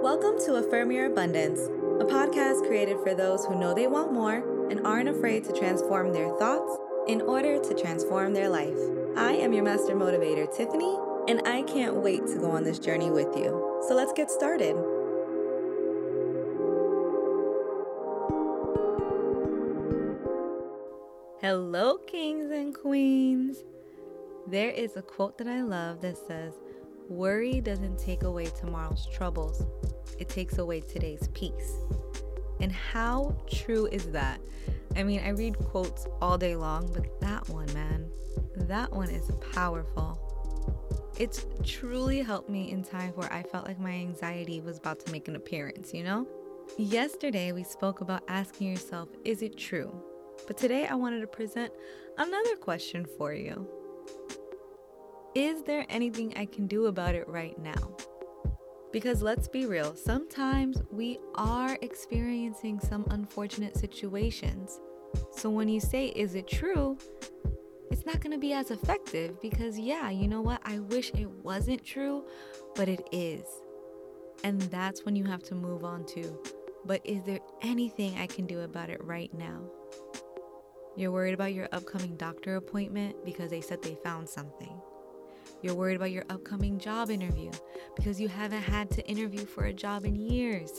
Welcome to Affirm Your Abundance, a podcast created for those who know they want more and aren't afraid to transform their thoughts in order to transform their life. I am your master motivator, Tiffany, and I can't wait to go on this journey with you. So let's get started. Hello, kings and queens. There is a quote that I love that says, Worry doesn't take away tomorrow's troubles, it takes away today's peace. And how true is that? I mean, I read quotes all day long, but that one, man, that one is powerful. It's truly helped me in times where I felt like my anxiety was about to make an appearance, you know? Yesterday, we spoke about asking yourself, is it true? But today, I wanted to present another question for you. Is there anything I can do about it right now? Because let's be real, sometimes we are experiencing some unfortunate situations. So when you say, is it true? It's not going to be as effective because, yeah, you know what? I wish it wasn't true, but it is. And that's when you have to move on to, but is there anything I can do about it right now? You're worried about your upcoming doctor appointment because they said they found something. You're worried about your upcoming job interview because you haven't had to interview for a job in years.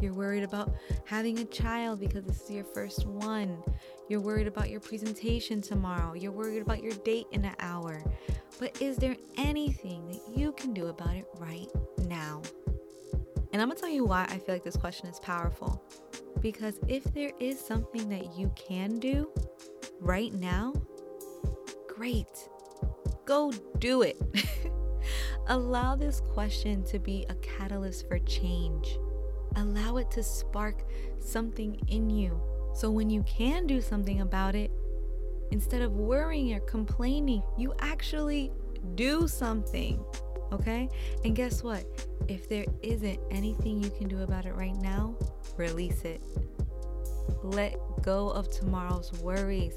You're worried about having a child because this is your first one. You're worried about your presentation tomorrow. You're worried about your date in an hour. But is there anything that you can do about it right now? And I'm gonna tell you why I feel like this question is powerful. Because if there is something that you can do right now, great go do it. Allow this question to be a catalyst for change. Allow it to spark something in you. So when you can do something about it, instead of worrying or complaining, you actually do something. Okay? And guess what? If there isn't anything you can do about it right now, release it. Let go of tomorrow's worries.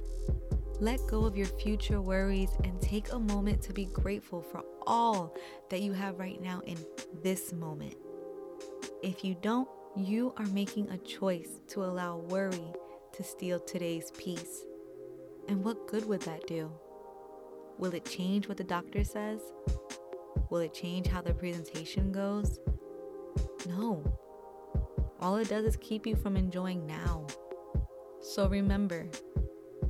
Let go of your future worries and take a moment to be grateful for all that you have right now in this moment. If you don't, you are making a choice to allow worry to steal today's peace. And what good would that do? Will it change what the doctor says? Will it change how the presentation goes? No. All it does is keep you from enjoying now. So remember,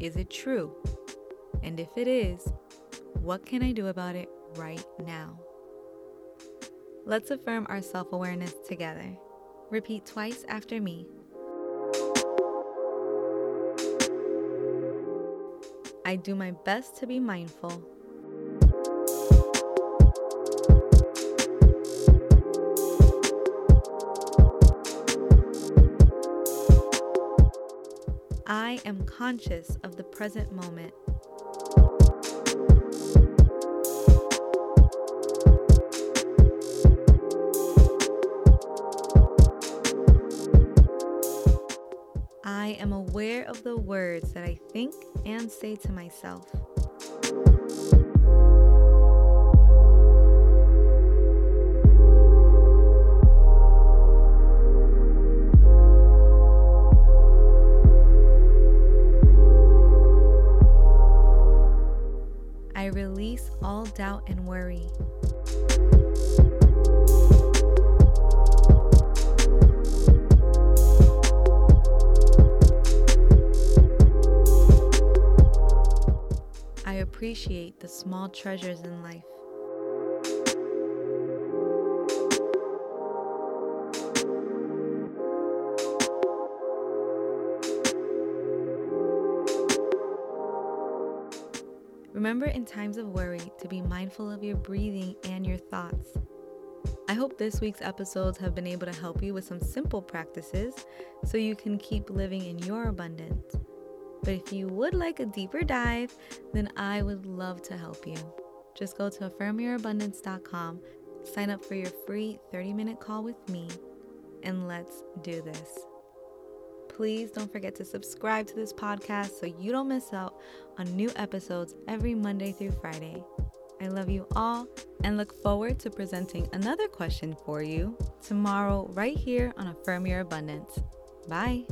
is it true? And if it is, what can I do about it right now? Let's affirm our self awareness together. Repeat twice after me. I do my best to be mindful. I am conscious of the present moment. I am aware of the words that I think and say to myself. All doubt and worry. I appreciate the small treasures in life. Remember in times of worry to be mindful of your breathing and your thoughts. I hope this week's episodes have been able to help you with some simple practices so you can keep living in your abundance. But if you would like a deeper dive, then I would love to help you. Just go to affirmyourabundance.com, sign up for your free 30 minute call with me, and let's do this please don't forget to subscribe to this podcast so you don't miss out on new episodes every Monday through Friday. I love you all and look forward to presenting another question for you tomorrow, right here on Affirm Your Abundance. Bye.